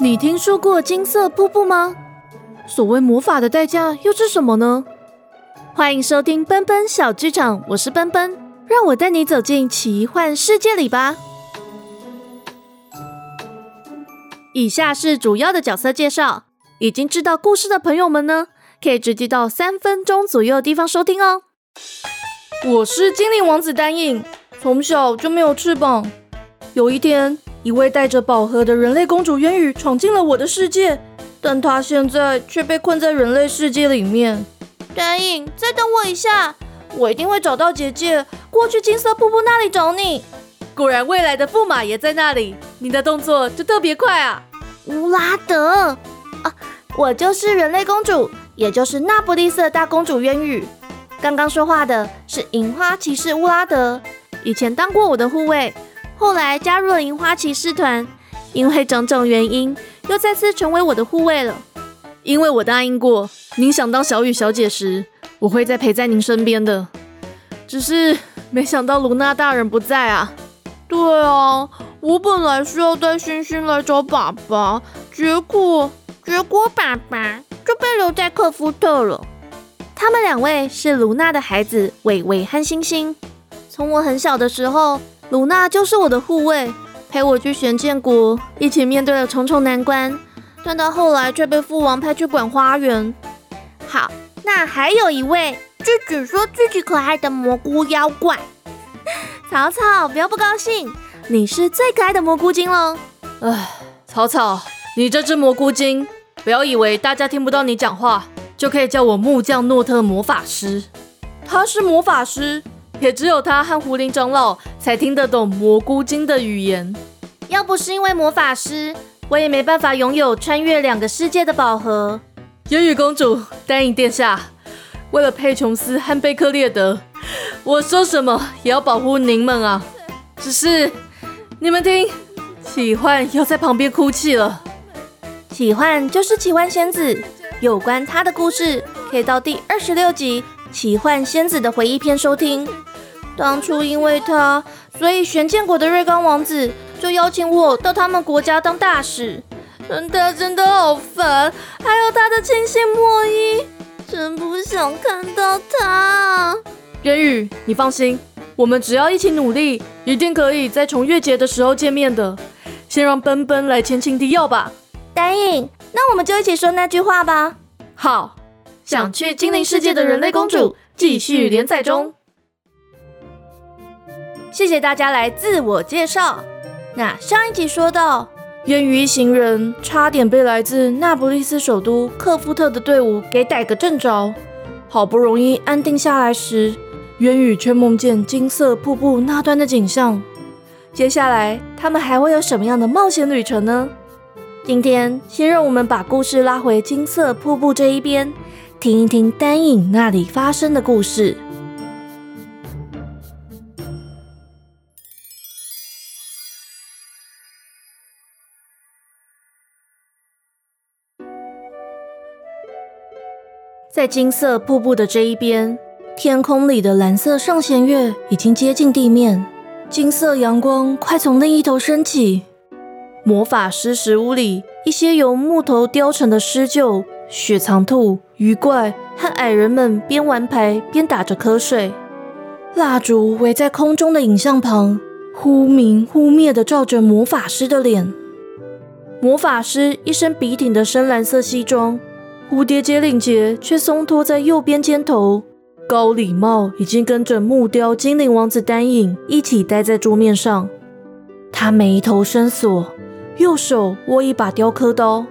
你听说过金色瀑布吗？所谓魔法的代价又是什么呢？欢迎收听奔奔小剧场，我是奔奔，让我带你走进奇幻世界里吧。以下是主要的角色介绍，已经知道故事的朋友们呢，可以直接到三分钟左右的地方收听哦。我是精灵王子丹影，从小就没有翅膀。有一天，一位带着宝盒的人类公主渊羽闯进了我的世界，但她现在却被困在人类世界里面。丹影，再等我一下，我一定会找到姐姐，过去金色瀑布那里找你。果然，未来的驸马爷在那里，你的动作就特别快啊！乌拉德啊，我就是人类公主，也就是那不勒斯的大公主渊羽。刚刚说话的是银花骑士乌拉德，以前当过我的护卫，后来加入了银花骑士团，因为种种原因，又再次成为我的护卫了。因为我答应过，您想当小雨小姐时，我会再陪在您身边的。只是没想到卢娜大人不在啊。对啊，我本来是要带星星来找爸爸，结果结果爸爸就被留在克夫特了。他们两位是卢娜的孩子伟伟和星星。从我很小的时候，卢娜就是我的护卫，陪我去玄剑国，一起面对了重重难关。但到后来却被父王派去管花园。好，那还有一位，就只说自己可爱的蘑菇妖怪。草草，不要不高兴，你是最可爱的蘑菇精喽。唉，草草，你这只蘑菇精，不要以为大家听不到你讲话。就可以叫我木匠诺特魔法师。他是魔法师，也只有他和狐狸长老才听得懂蘑菇精的语言。要不是因为魔法师，我也没办法拥有穿越两个世界的宝盒。烟雨公主，丹影殿下，为了佩琼斯和贝克列德，我说什么也要保护您们啊！只是你们听，奇幻又在旁边哭泣了。奇幻就是奇幻仙子。有关他的故事，可以到第二十六集《奇幻仙子的回忆篇》收听。当初因为他，所以玄剑国的瑞刚王子就邀请我到他们国家当大使。但他真的好烦，还有他的清新墨衣，真不想看到他。元宇，你放心，我们只要一起努力，一定可以在重月节的时候见面的。先让奔奔来前情提要吧。答应。那我们就一起说那句话吧。好，想去精灵世界的人类公主继续连载中。谢谢大家来自我介绍。那上一集说到，渊羽一行人差点被来自那不勒斯首都克夫特的队伍给逮个正着。好不容易安定下来时，渊羽却梦见金色瀑布那端的景象。接下来他们还会有什么样的冒险旅程呢？今天，先让我们把故事拉回金色瀑布这一边，听一听丹影那里发生的故事。在金色瀑布的这一边，天空里的蓝色上弦月已经接近地面，金色阳光快从另一头升起。魔法师石屋里，一些由木头雕成的狮鹫、雪藏兔、鱼怪和矮人们边玩牌边打着瞌睡。蜡烛围在空中的影像旁，忽明忽灭地照着魔法师的脸。魔法师一身笔挺的深蓝色西装，蝴蝶结领结却松脱在右边肩头。高礼帽已经跟着木雕精灵王子丹影一起待在桌面上。他眉头深锁。右手握一把雕刻刀，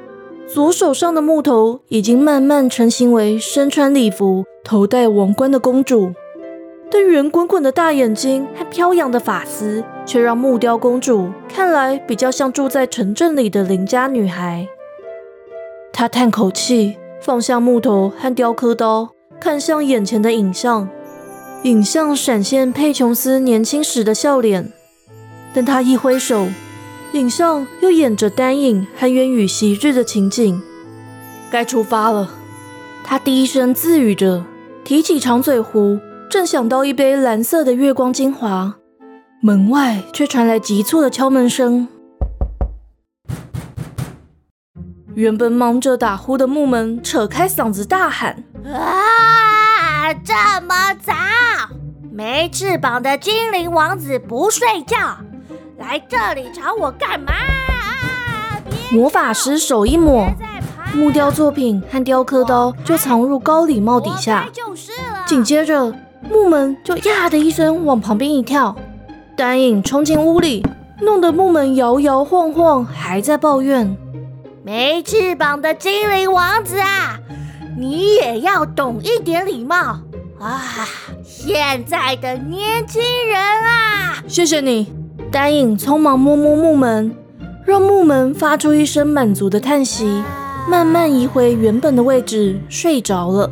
左手上的木头已经慢慢成型为身穿礼服、头戴王冠的公主，但圆滚滚的大眼睛和飘扬的发丝，却让木雕公主看来比较像住在城镇里的邻家女孩。她叹口气，放下木头和雕刻刀，看向眼前的影像，影像闪现佩琼斯年轻时的笑脸，但她一挥手。影像又演着丹影和渊羽昔日的情景，该出发了。他低声自语着，提起长嘴壶，正想倒一杯蓝色的月光精华。门外却传来急促的敲门声。原本忙着打呼的木门扯开嗓子大喊：“啊！这么早，没翅膀的精灵王子不睡觉，来这里找我干嘛？”魔法师手一抹，木雕作品和雕刻刀就藏入高礼帽底下。紧接着，木门就呀的一声往旁边一跳，丹影冲进屋里，弄得木门摇摇晃晃，还在抱怨。没翅膀的精灵王子啊，你也要懂一点礼貌啊！现在的年轻人啊，谢谢你。丹影匆忙摸摸木门，让木门发出一声满足的叹息，慢慢移回原本的位置，睡着了。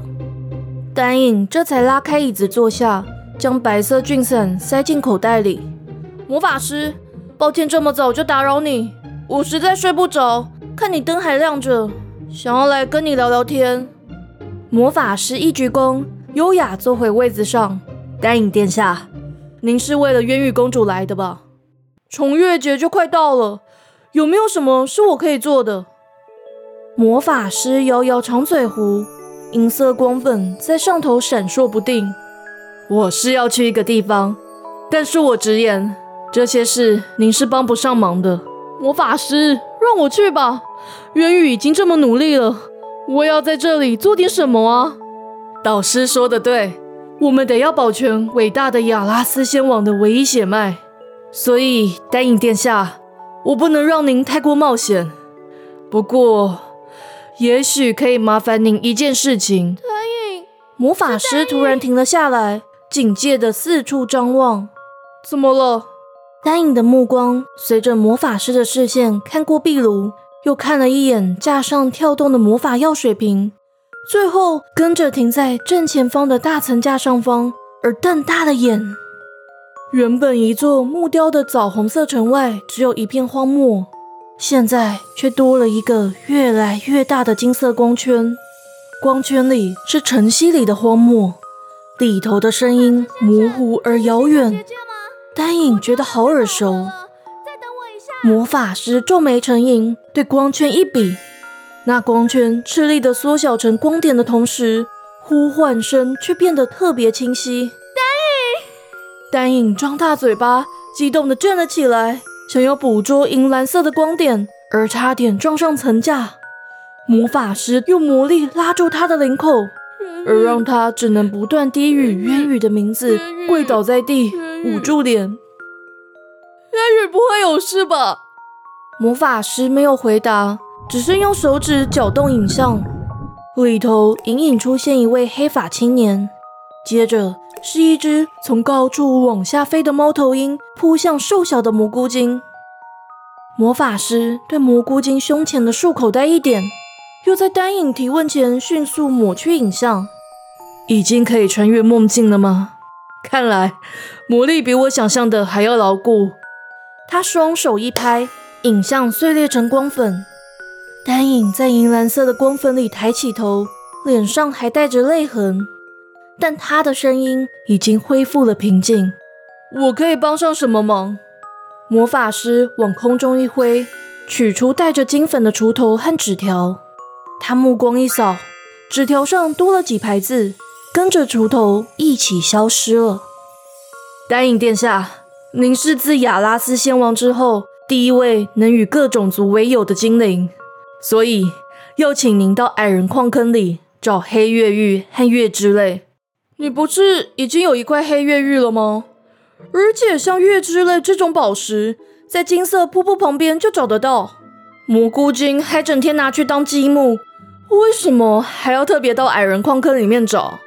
丹影这才拉开椅子坐下，将白色菌伞塞进口袋里。魔法师，抱歉这么早就打扰你，我实在睡不着。看你灯还亮着，想要来跟你聊聊天。魔法师一鞠躬，优雅坐回位子上。丹影殿下，您是为了渊羽公主来的吧？重月节就快到了，有没有什么是我可以做的？魔法师摇摇长嘴壶，银色光粉在上头闪烁不定。我是要去一个地方，但恕我直言，这些事您是帮不上忙的。魔法师。让我去吧，渊羽已经这么努力了，我要在这里做点什么啊！导师说的对，我们得要保全伟大的亚拉斯仙王的唯一血脉，所以丹影殿下，我不能让您太过冒险。不过，也许可以麻烦您一件事情。丹影，魔法师突然停了下来，警戒的四处张望。怎么了？丹影的目光随着魔法师的视线看过壁炉，又看了一眼架上跳动的魔法药水瓶，最后跟着停在正前方的大层架上方，而瞪大了眼。原本一座木雕的枣红色城外只有一片荒漠，现在却多了一个越来越大的金色光圈，光圈里是晨曦里的荒漠，里头的声音模糊而遥远。丹影觉得好耳熟。再等我一下。魔法师皱眉成影，对光圈一比，那光圈吃力的缩小成光点的同时，呼唤声却变得特别清晰。丹影，张大嘴巴，激动地站了起来，想要捕捉银蓝色的光点，而差点撞上层架。魔法师用魔力拉住他的领口，而让他只能不断低语渊羽的名字，跪倒在地。捂住脸，渊羽不会有事吧？魔法师没有回答，只是用手指搅动影像，里头隐隐出现一位黑发青年，接着是一只从高处往下飞的猫头鹰扑向瘦小的蘑菇精。魔法师对蘑菇精胸前的束口袋一点，又在丹影提问前迅速抹去影像。已经可以穿越梦境了吗？看来魔力比我想象的还要牢固。他双手一拍，影像碎裂成光粉。丹影在银蓝色的光粉里抬起头，脸上还带着泪痕，但他的声音已经恢复了平静。我可以帮上什么忙？魔法师往空中一挥，取出带着金粉的锄头和纸条。他目光一扫，纸条上多了几排字。跟着锄头一起消失了。丹影殿下，您是自亚拉斯先王之后第一位能与各种族为友的精灵，所以要请您到矮人矿坑里找黑月玉和月之泪。你不是已经有一块黑月玉了吗？而且像月之泪这种宝石，在金色瀑布旁边就找得到。蘑菇精还整天拿去当积木，为什么还要特别到矮人矿坑里面找？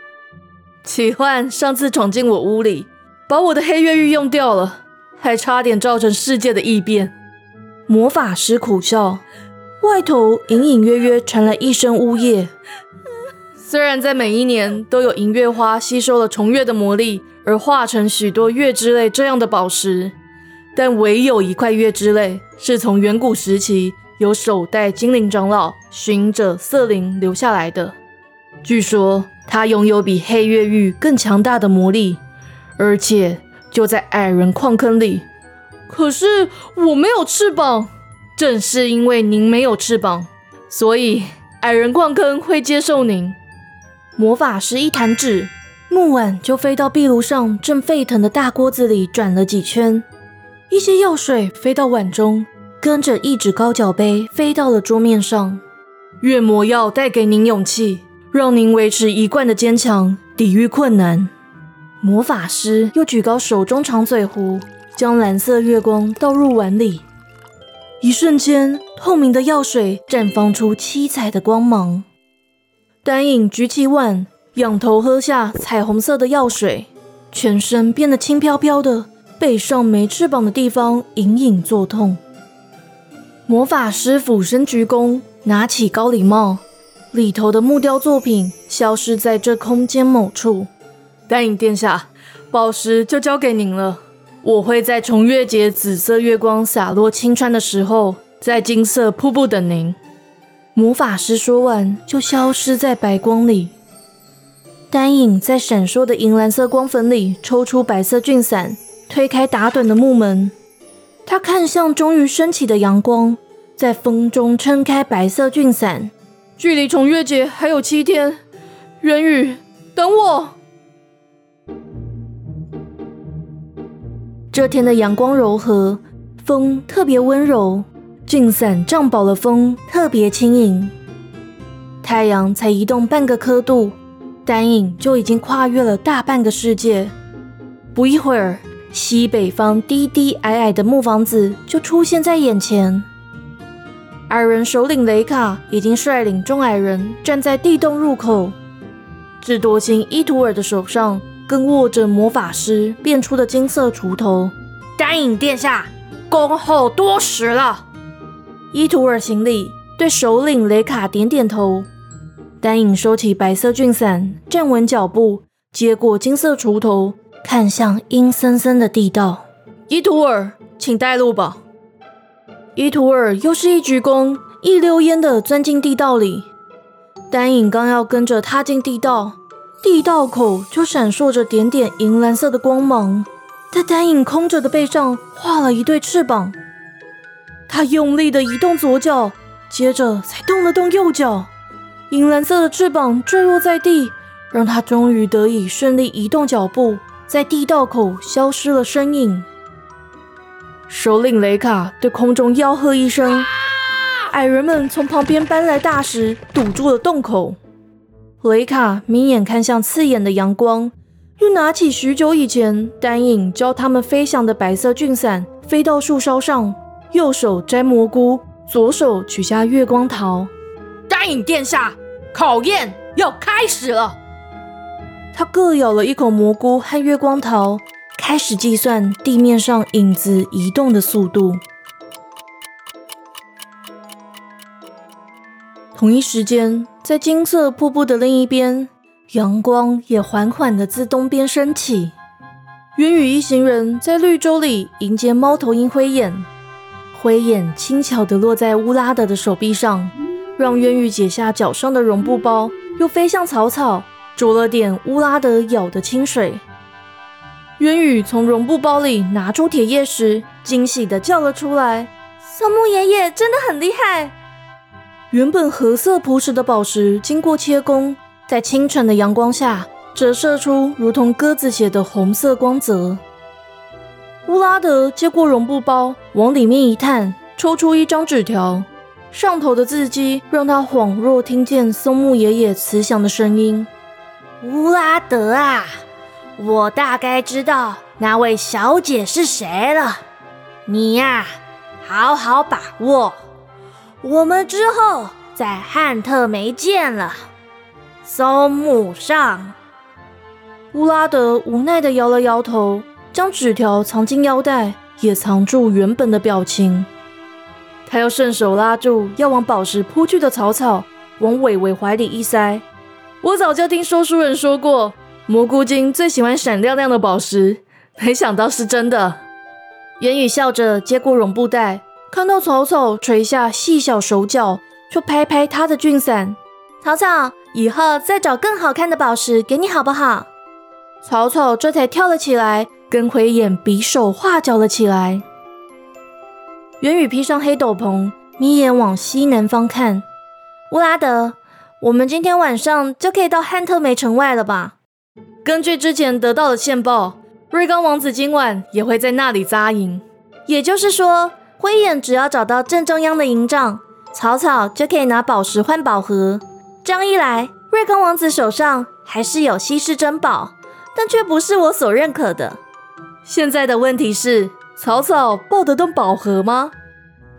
奇幻上次闯进我屋里，把我的黑月玉用掉了，还差点造成世界的异变。魔法师苦笑，外头隐隐约约传来一声呜咽。虽然在每一年都有银月花吸收了重月的魔力，而化成许多月之泪这样的宝石，但唯有一块月之泪是从远古时期由首代精灵长老寻者瑟琳留下来的。据说。它拥有比黑月玉更强大的魔力，而且就在矮人矿坑里。可是我没有翅膀，正是因为您没有翅膀，所以矮人矿坑会接受您。魔法师一弹指，木碗就飞到壁炉上正沸腾的大锅子里转了几圈，一些药水飞到碗中，跟着一指高脚杯飞到了桌面上。月魔药带给您勇气，让您维持一贯的坚强，抵御困难。魔法师又举高手中长嘴壶，将蓝色月光倒入碗里。一瞬间，透明的药水绽放出七彩的光芒。丹影举起碗，仰头喝下彩虹色的药水，全身变得轻飘飘的，背上没翅膀的地方隐隐作痛。魔法师俯身鞠躬。拿起高礼帽，里头的木雕作品消失在这空间某处。丹影殿下，宝石就交给您了。我会在重月节紫色月光洒落青川的时候，在金色瀑布等您。魔法师说完，就消失在白光里。丹影在闪烁的银蓝色光粉里抽出白色菌伞，推开打盹的木门。他看向终于升起的阳光。在风中撑开白色菌伞，距离重月节还有七天。元宇，等我。这天的阳光柔和，风特别温柔，俊伞胀饱了风，特别轻盈。太阳才移动半个刻度，丹影就已经跨越了大半个世界。不一会儿，西北方低低矮矮的木房子就出现在眼前。矮人首领雷卡已经率领众矮人站在地洞入口，智多星伊图尔的手上更握着魔法师变出的金色锄头。丹影殿下，恭候多时了。伊图尔行礼，对首领雷卡点点头。丹影收起白色菌伞，站稳脚步，接过金色锄头，看向阴森森的地道。伊图尔，请带路吧。伊图尔又是一鞠躬，一溜烟的钻进地道里。丹影刚要跟着踏进地道，地道口就闪烁着点点银蓝色的光芒，在丹影空着的背上画了一对翅膀。他用力的移动左脚，接着才动了动右脚，银蓝色的翅膀坠落在地，让他终于得以顺利移动脚步，在地道口消失了身影。首领雷卡对空中吆喝一声，矮人们从旁边搬来大石堵住了洞口。雷卡眯眼看向刺眼的阳光，又拿起许久以前丹影教他们飞翔的白色菌伞，飞到树梢上，右手摘蘑菇，左手取下月光桃。答应殿下，考验要开始了。他各咬了一口蘑菇和月光桃。开始计算地面上影子移动的速度。同一时间，在金色瀑布的另一边，阳光也缓缓的自东边升起。渊羽一行人在绿洲里迎接猫头鹰灰眼，灰眼轻巧地落在乌拉德的手臂上，让渊羽解下脚上的绒布包，又飞向草草，啄了点乌拉德咬的清水。渊羽从绒布包里拿出铁叶时，惊喜地叫了出来：“松木爷爷真的很厉害！”原本褐色朴实的宝石，经过切工，在清晨的阳光下折射出如同鸽子血的红色光泽。乌拉德接过绒布包，往里面一探，抽出一张纸条，上头的字迹让他恍若听见松木爷爷慈祥的声音：“乌拉德啊！”我大概知道那位小姐是谁了，你呀，好好把握。我们之后在汉特没见了。松木上，乌拉德无奈的摇了摇头，将纸条藏进腰带，也藏住原本的表情。他要顺手拉住要往宝石扑去的草草，往伟伟怀里一塞。我早就听说书人说过。蘑菇精最喜欢闪亮亮的宝石，没想到是真的。言语笑着接过绒布袋，看到草草垂下细小手脚，就拍拍他的俊伞。草草，以后再找更好看的宝石给你好不好？草草这才跳了起来，跟灰眼比手画脚了起来。元宇披上黑斗篷，眯眼往西南方看。乌拉德，我们今天晚上就可以到汉特梅城外了吧？根据之前得到的线报，瑞刚王子今晚也会在那里扎营。也就是说，灰眼只要找到正中央的营帐，草草就可以拿宝石换宝盒。这样一来，瑞刚王子手上还是有稀世珍宝，但却不是我所认可的。现在的问题是，草草抱得动宝盒吗？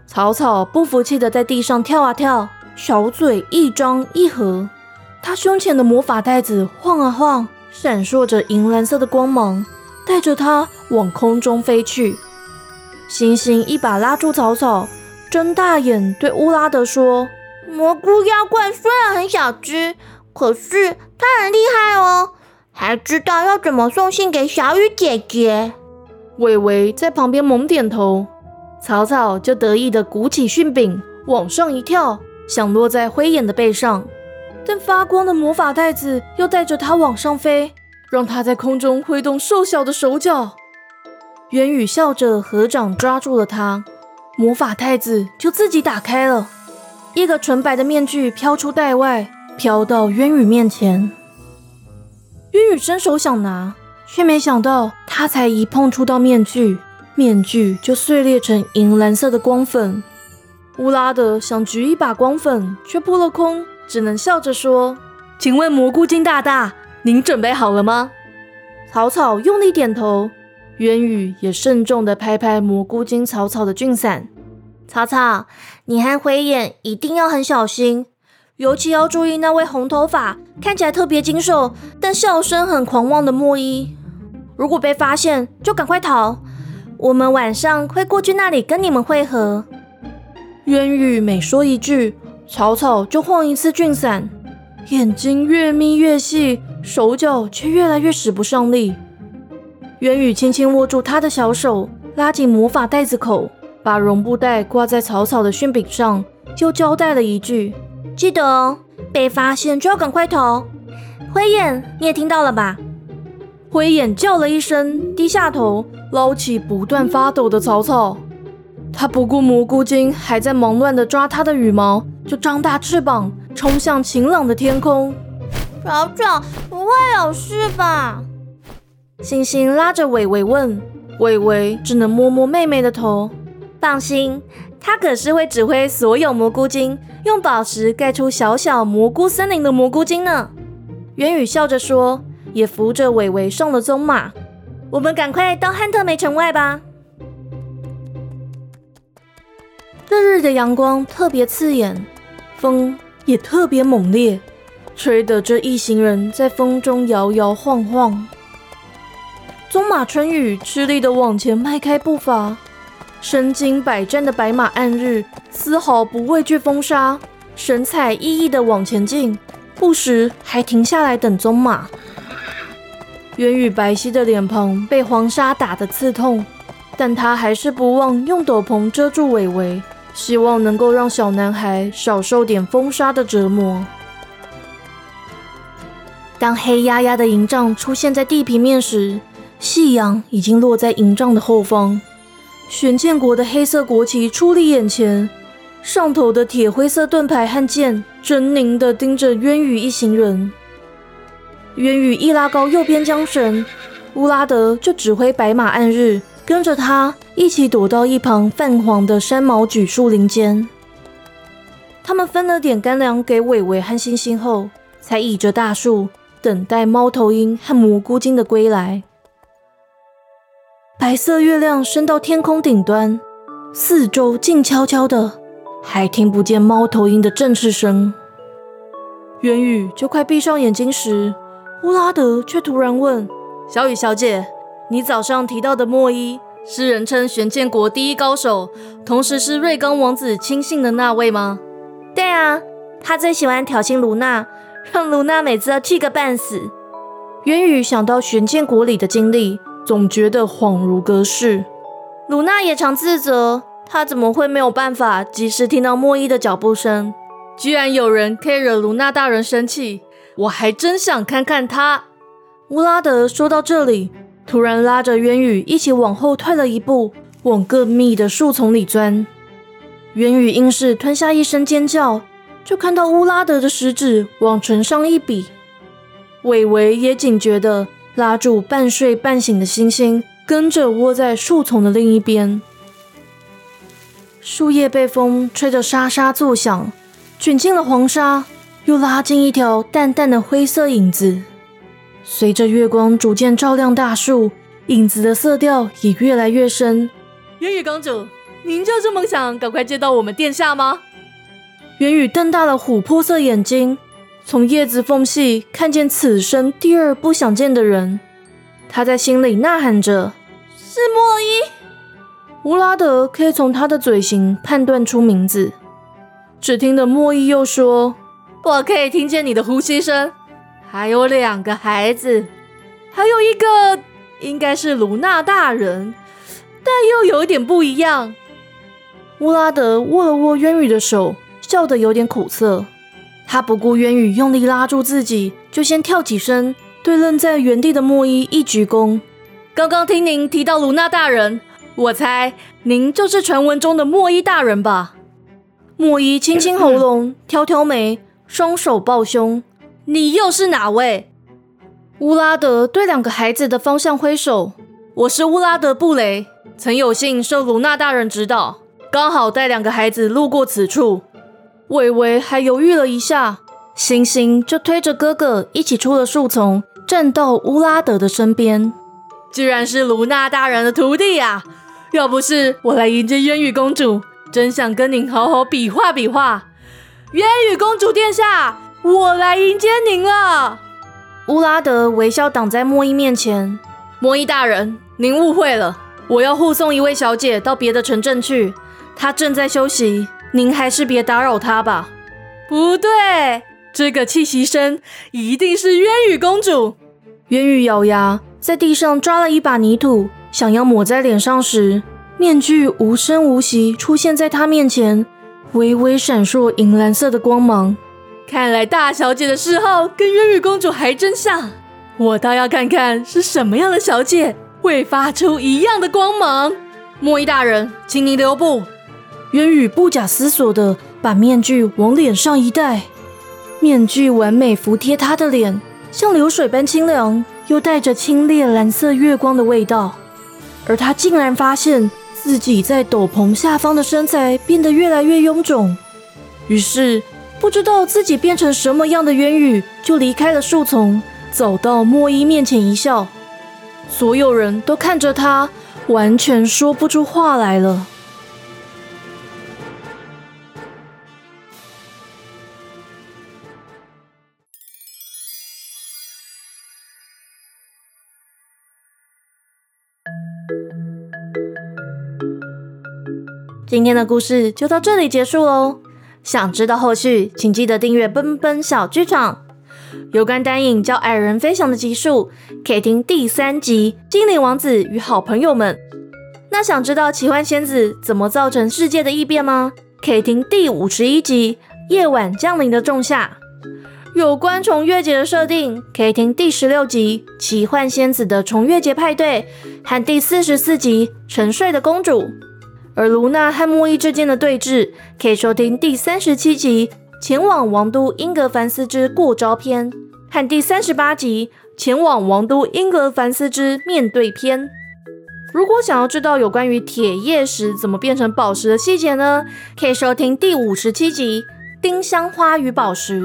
草草不服气的在地上跳啊跳，小嘴一张一合，他胸前的魔法袋子晃啊晃，闪烁着银蓝色的光芒，带着他往空中飞去。星星一把拉住草草，睁大眼对乌拉德说：“蘑菇妖怪虽然很小只，可是它很厉害哦，还知道要怎么送信给小雨姐姐。”伟伟在旁边猛点头，草草就得意的鼓起训柄，往上一跳，想落在灰眼的背上，但发光的魔法袋子又带着他往上飞，让他在空中挥动瘦小的手脚。元宇笑着合掌抓住了他，魔法袋子就自己打开了，一个纯白的面具飘出袋外，飘到渊宇面前。渊宇伸手想拿，却没想到他才一碰触到面具，面具就碎裂成银蓝色的光粉。乌拉德想举一把光粉，却扑了空，只能笑着说：“请问蘑菇精大大，您准备好了吗？”草草用力点头。渊宇也慎重地拍拍蘑菇精草草的俊伞。草草，你和灰眼一定要很小心，尤其要注意那位红头发、看起来特别精瘦，但笑声很狂妄的莫伊。如果被发现，就赶快逃。我们晚上会过去那里跟你们会合。渊宇每说一句，草草就晃一次俊伞，眼睛越眯越细，手脚却越来越使不上力。渊宇轻轻握住他的小手，拉紧魔法袋子口，把绒布袋挂在草草的训柄上，就交代了一句：“记得哦，被发现就要赶快逃。”灰眼，你也听到了吧？灰眼叫了一声，低下头捞起不断发抖的草草。他不顾蘑菇精还在忙乱地抓他的羽毛，就张大翅膀冲向晴朗的天空。草草，不会有事吧？星星拉着伟伟问，伟伟只能摸摸妹妹的头。放心，他可是会指挥所有蘑菇精用宝石盖出小小蘑菇森林的蘑菇精呢。元宇笑着说，也扶着伟伟上了棕马。我们赶快到汉特梅城外吧。这日的阳光特别刺眼，风也特别猛烈，吹得这一行人在风中摇摇晃晃。棕马春雨吃力地往前迈开步伐，身经百战的白马暗日丝毫不畏惧风沙，神采奕奕地往前进，不时还停下来等棕马。元宇白皙的脸庞被黄沙打得刺痛，但他还是不忘用斗篷遮住尾围，希望能够让小男孩少受点风沙的折磨。当黑压压的营帐出现在地平面时，夕阳已经落在营帐的后方，玄剑国的黑色国旗矗立眼前，上头的铁灰色盾牌和剑狰狞地盯着渊羽一行人。渊羽一拉高右边缰绳，乌拉德就指挥白马暗日跟着他一起躲到一旁泛黄的山毛榉树林间。他们分了点干粮给伟伟和星星后，才倚着大树等待猫头鹰和蘑菇精的归来。白色月亮升到天空顶端，四周静悄悄的，还听不见猫头鹰的振翅声。元宇就快闭上眼睛时，乌拉德却突然问：“小雨小姐，你早上提到的莫伊是人称玄剑国第一高手，同时是瑞刚王子亲信的那位吗？”“对啊，他最喜欢挑衅卢娜，让卢娜每次都气个半死。”元宇想到玄剑国里的经历。总觉得恍如隔世。鲁娜也常自责，她怎么会没有办法及时听到莫伊的脚步声？居然有人可以惹鲁娜大人生气，我还真想看看他。乌拉德说到这里，突然拉着渊羽一起往后退了一步，往更密的树丛里钻。渊羽硬是吞下一声尖叫，就看到乌拉德的食指往唇上一比。伟伟也警觉的拉住半睡半醒的星星，跟着窝在树丛的另一边。树叶被风吹得沙沙作响，卷进了黄沙，又拉进一条淡淡的灰色影子。随着月光逐渐照亮大树，影子的色调也越来越深。渊羽公主，您就这么想赶快见到我们殿下吗？元宇瞪大了琥珀色眼睛。从叶子缝隙看见此生第二不想见的人，他在心里呐喊着：“是莫伊。”乌拉德可以从他的嘴型判断出名字。只听得莫伊又说：“我可以听见你的呼吸声。还有两个孩子，还有一个应该是卢娜大人，但又有一点不一样。”乌拉德握了握渊羽的手，笑得有点苦涩。他不顾渊羽用力拉住自己，就先跳起身，对愣在原地的莫伊一鞠躬。刚刚听您提到卢娜大人，我猜您就是传闻中的莫伊大人吧？莫伊清清喉咙，挑挑眉，双手抱胸。你又是哪位？乌拉德对两个孩子的方向挥手。我是乌拉德布雷，曾有幸受卢娜大人指导，刚好带两个孩子路过此处。伟伟还犹豫了一下，星星就推着哥哥一起出了树丛，站到乌拉德的身边。居然是卢娜大人的徒弟呀！要不是我来迎接渊雨公主，真想跟您好好比划比划。渊雨公主殿下，我来迎接您了。乌拉德微笑挡在莫伊面前。莫伊大人，您误会了，我要护送一位小姐到别的城镇去，她正在休息。您还是别打扰她吧。不对，这个气息声一定是渊羽公主。渊羽咬牙，在地上抓了一把泥土，想要抹在脸上时，面具无声无息出现在她面前，微微闪烁银蓝色的光芒。看来大小姐的嗜好跟渊羽公主还真像，我倒要看看是什么样的小姐会发出一样的光芒。莫伊大人，请您留步。渊羽不假思索地把面具往脸上一戴，面具完美服贴他的脸，像流水般清凉，又带着清冽蓝色月光的味道。而他竟然发现自己在斗篷下方的身材变得越来越臃肿。于是，不知道自己变成什么样的渊羽就离开了树丛，走到莫伊面前一笑。所有人都看着他，完全说不出话来了。今天的故事就到这里结束喽。想知道后续，请记得订阅奔奔小剧场。有关单影叫矮人飞翔的集数，可以听第三集《精灵王子与好朋友们》。那想知道奇幻仙子怎么造成世界的异变吗？可以听第五十一集《夜晚降临的仲夏》。有关重月节的设定，可以听第十六集《奇幻仙子的重月节派对》和第四十四集《沉睡的公主》。而卢娜和莫伊之间的对峙，可以收听第三十七集《前往王都英格凡斯之过招篇》和第三十八集《前往王都英格凡斯之面对篇》。如果想要知道有关于铁叶石怎么变成宝石的细节呢？可以收听第五十七集《丁香花与宝石》。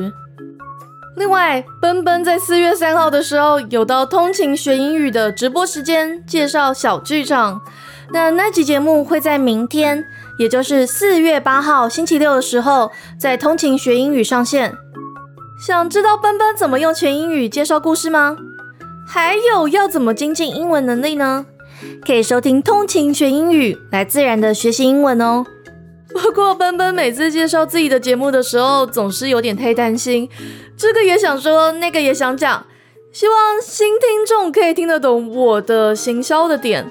另外，奔奔在四月三号的时候有到通勤学英语的直播时间，介绍小剧场。那那集节目会在明天，也就是四月八号星期六的时候，在通勤学英语上线。想知道奔奔怎么用全英语介绍故事吗？还有要怎么精进英文能力呢？可以收听通勤学英语，来自然的学习英文哦。不过奔奔每次介绍自己的节目的时候，总是有点太担心，这个也想说，那个也想讲，希望新听众可以听得懂我的行销的点。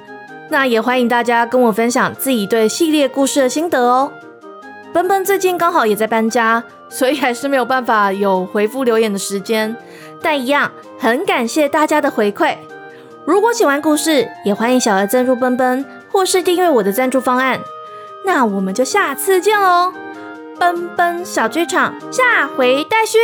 那也欢迎大家跟我分享自己对系列故事的心得哦。奔奔最近刚好也在搬家，所以还是没有办法有回复留言的时间。但一样很感谢大家的回馈。如果喜欢故事，也欢迎小额赞助奔奔，或是订阅我的赞助方案。那我们就下次见喽！奔奔小剧场下回待续。